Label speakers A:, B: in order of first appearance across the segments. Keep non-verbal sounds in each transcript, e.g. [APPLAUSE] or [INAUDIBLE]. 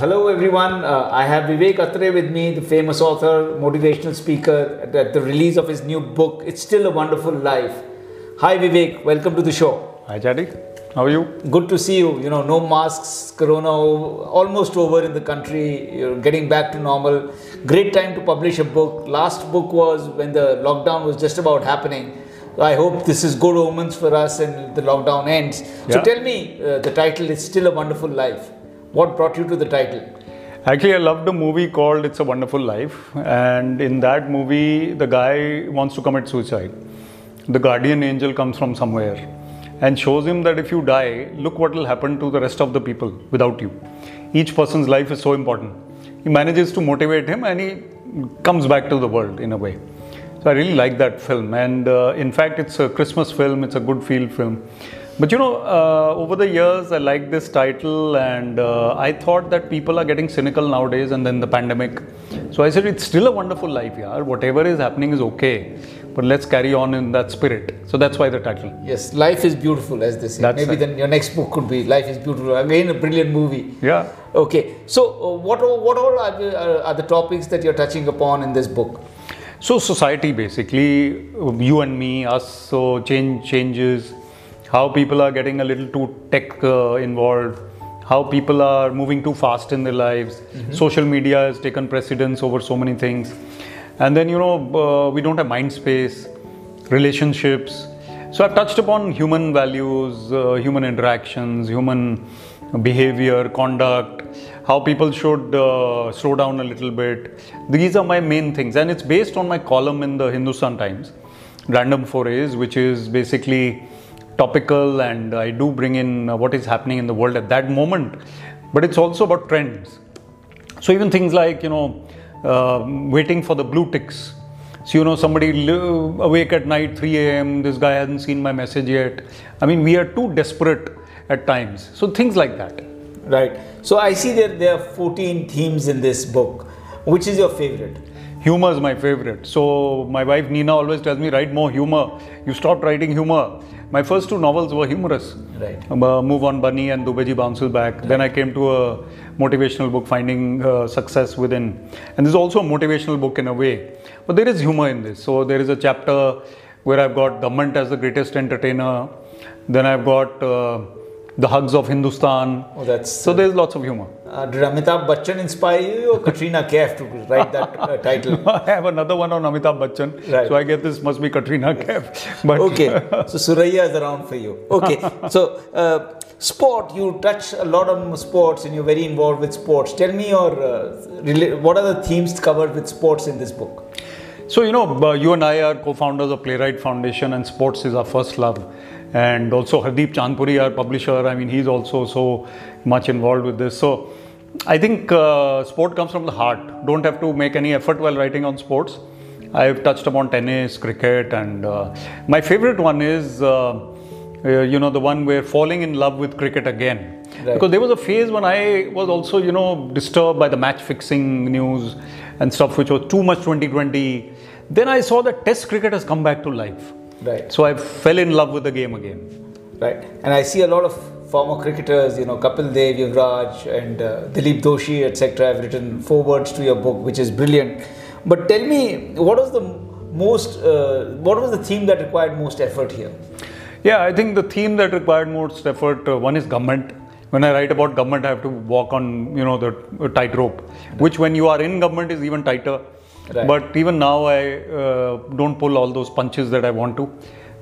A: hello everyone. Uh, I have Vivek Atray with me, the famous author, motivational speaker, at, at the release of his new book, It's Still a Wonderful Life. Hi Vivek, welcome to the show.
B: Hi Chadi, how are you?
A: Good to see you. You know, no masks, corona almost over in the country, you're getting back to normal. Great time to publish a book. Last book was when the lockdown was just about happening. I hope this is good omens for us and the lockdown ends. So
B: Yeah.
A: tell me, uh, the title is Still a Wonderful Life. What brought you to the title?
B: Actually, I loved a movie called It's a Wonderful Life, and in that movie, the guy wants to commit suicide. The guardian angel comes from somewhere and shows him that if you die, look what will happen to the rest of the people without you. Each person's life is so important. He manages to motivate him and he comes back to the world in a way. So I really like that film, and uh, in fact, it's a Christmas film. It's a good feel film. But you know, uh, over the years, I like this title, and uh, I thought that people are getting cynical nowadays, and then the pandemic. So I said, it's still a wonderful life, yeah. Whatever is happening is okay, but let's carry on in that spirit. So that's why the title.
A: Yes, life is beautiful, as they say.
B: That's
A: Maybe
B: right.
A: then your next book could be Life is Beautiful. Again, a brilliant movie.
B: Yeah.
A: Okay, so uh, what all, what all are the, are, are the topics that you're touching upon in this book?
B: So society basically, you and me, us, so change changes, how people are getting a little too tech uh, involved, how people are moving too fast in their lives. Social media has taken precedence over so many things, and then you know uh, we don't have mind space, relationships. So I've touched upon human values, uh, human interactions, human behavior, conduct, how people should uh, slow down a little bit. These are my main things, and it's based on my column in the Hindustan Times, Random Forays, which is basically topical, and I do bring in uh, what is happening in the world at that moment. But it's also about trends. So even things like you know uh, waiting for the blue ticks. So you know somebody awake at night 3 a.m. This guy hasn't seen my message yet. I mean we are too desperate at times. So things like that.
A: Right. So I see that there are 14 themes in this book. Which is your favorite?
B: Humor is my favorite. So my wife Nina always tells me write more humor. You stopped writing humor. My first two novels were humorous.
A: Right.
B: Uh, Move on Bunny and Dubeyji Bounces Back. Then I came to a motivational book, Finding uh, Success Within. And this is also a motivational book in a way. But there is humor in this. So there is a chapter where I've got government as the greatest entertainer. Then I've got uh, the hugs of Hindustan.
A: Oh, that's.
B: So there's lots of humor.
A: Uh, did Amitabh Bachchan inspire you or Katrina Kaif to write that uh, [LAUGHS] title?
B: I have another one on Amitabh Bachchan.
A: Right.
B: So I guess this must be Katrina Kaif. But
A: Okay, so [LAUGHS] Suraya is around for you. Okay, so uh, sport, you touch a lot on sports and you're very involved with sports. Tell me your, uh, what are the themes covered with sports in this book?
B: So, you know, uh, you and I are co founders of Playwright Foundation, and sports is our first love. And also, Hardeep Chandpuri, our publisher, I mean, he's also so much involved with this. So, I think uh, sport comes from the heart. Don't have to make any effort while writing on sports. I've touched upon tennis, cricket, and uh, my favorite one is, uh, uh, you know, the one where falling in love with cricket again.
A: Right.
B: Because there was a phase when I was also, you know, disturbed by the match fixing news and stuff, which was too much 2020. Then I saw that Test cricket has come back to life.
A: Right,
B: So I fell in love with the game again.
A: right. And I see a lot of former cricketers, you know, Kapil Dev, Yuvraj, and uh, Dilip Doshi, etc. have written forewords to your book, which is brilliant. But tell me, what was the most, uh, what was the theme that required most effort here?
B: Yeah, I think the theme that required most effort uh, one is government. When I write about government, I have to walk on you know the tightrope, which when you are in government is even tighter.
A: Right.
B: But even now, I uh, don't pull all those punches that I want to.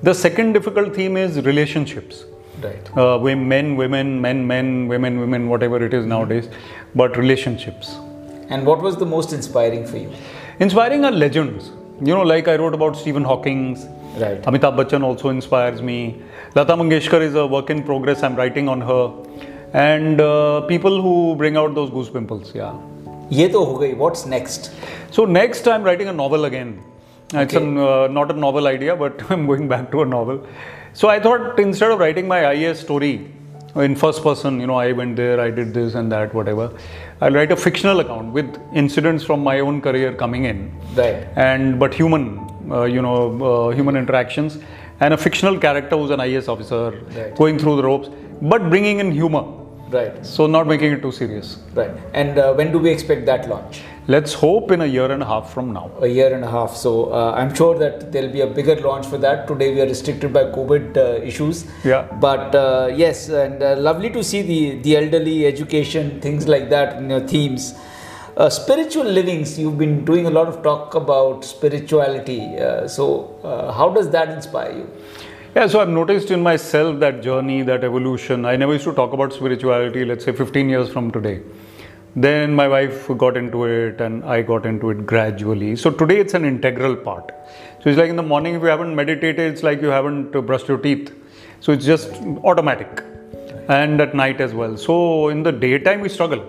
B: The second difficult theme is relationships.
A: Right.
B: Uh, we- men, women, men, men, women, women, whatever it is nowadays, but relationships.
A: And what was the most inspiring for you?
B: Inspiring are legends. You know, like I wrote about Stephen Hawking's.
A: Right.
B: Amitabh Bachchan also inspires me. Lata Mangeshkar is a work in progress. I'm writing on her. And uh, people who bring out those goose pimples. Yeah.
A: ये तो हो गई what's next
B: So next, I'm writing a novel again. It's
A: Okay.
B: an, uh, not a novel idea, but [LAUGHS] I'm going back to a novel. So I thought instead of writing my IAS story in first person, you know, I went there, I did this and that, whatever. I'll write a fictional account with incidents from my own career coming in,
A: right
B: and but human, uh, you know, uh, human interactions, and a fictional character who's an IAS officer
A: Right.
B: going through the ropes, but bringing in humor.
A: Right.
B: So not making it too serious.
A: Right. And uh, when do we expect that launch?
B: Let's hope in a year and a half from now.
A: A year and a half. So uh, I'm sure that there'll be a bigger launch for that. Today we are restricted by COVID uh, issues.
B: Yeah.
A: But uh, yes, and uh, lovely to see the the elderly education things like that in your themes. Uh, spiritual livings. You've been doing a lot of talk about spirituality. Uh, so uh, how does that inspire you?
B: Yeah, so I've noticed in myself that journey, that evolution. I never used to talk about spirituality, let's say 15 years from today. Then my wife got into it and I got into it gradually. So today it's an integral part. So it's like in the morning, if you haven't meditated, it's like you haven't brushed your teeth. So it's just automatic. And at night as well. So in the daytime, we struggle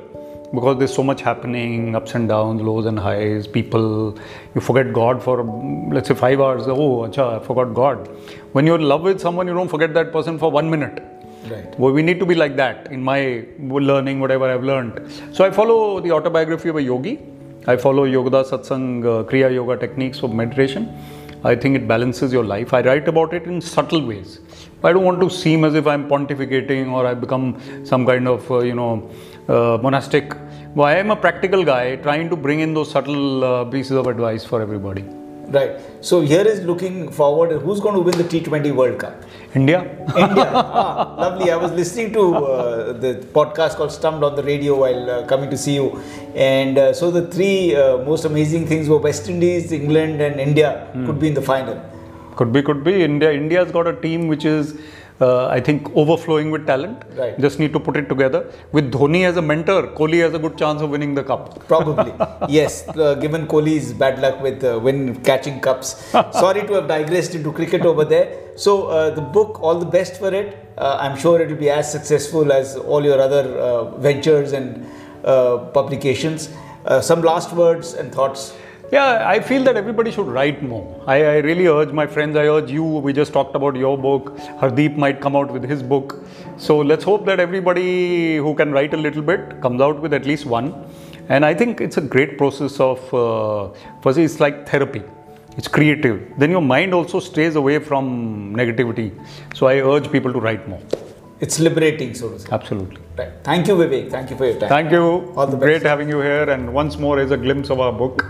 B: because there's so much happening ups and downs, lows and highs, people. You forget God for, let's say, five hours. Oh, acha, I forgot God. When you're in love with someone, you don't forget that person for one minute.
A: Right.
B: Well, we need to be like that in my learning, whatever I've learned. So I follow the autobiography of a yogi. I follow Yogoda Satsang uh, Kriya Yoga techniques of meditation. I think it balances your life. I write about it in subtle ways. I don't want to seem as if I'm pontificating or I've become some kind of, uh, you know, uh, monastic. Well, I am a practical guy trying to bring in those subtle uh, pieces of advice for everybody.
A: Right. So here is looking forward. Who's going to win the T20 World Cup?
B: India?
A: India. [LAUGHS] ah, lovely. I was listening to uh, the podcast called Stumped on the radio while uh, coming to see you. And uh, so the three uh, most amazing things were West Indies, England, and India could be in the final.
B: Could be, could be. India, India's got a team which is, uh, I think, overflowing with talent.
A: Right.
B: Just need to put it together. With Dhoni as a mentor, Kohli has a good chance of winning the cup.
A: Probably. [LAUGHS] yes, uh, given Kohli's bad luck with uh, when catching cups. [LAUGHS] Sorry to have digressed into cricket over there. So, uh, the book, all the best for it. Uh, I'm sure it will be as successful as all your other uh, ventures and uh, publications. Uh, some last words and thoughts.
B: Yeah, I feel that everybody should write more. I, I really urge my friends, I urge you. We just talked about your book. Hardeep might come out with his book. So let's hope that everybody who can write a little bit comes out with at least one. And I think it's a great process of, uh, firstly, it's like therapy. It's creative. Then your mind also stays away from negativity. So I urge people to write more.
A: It's liberating, so to say.
B: Absolutely.
A: Right. Thank you, Vivek. Thank you for your time.
B: Thank you.
A: All the best.
B: Great having you here. And once more is a glimpse of our book.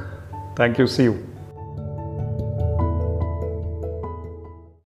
B: Thank you. See you.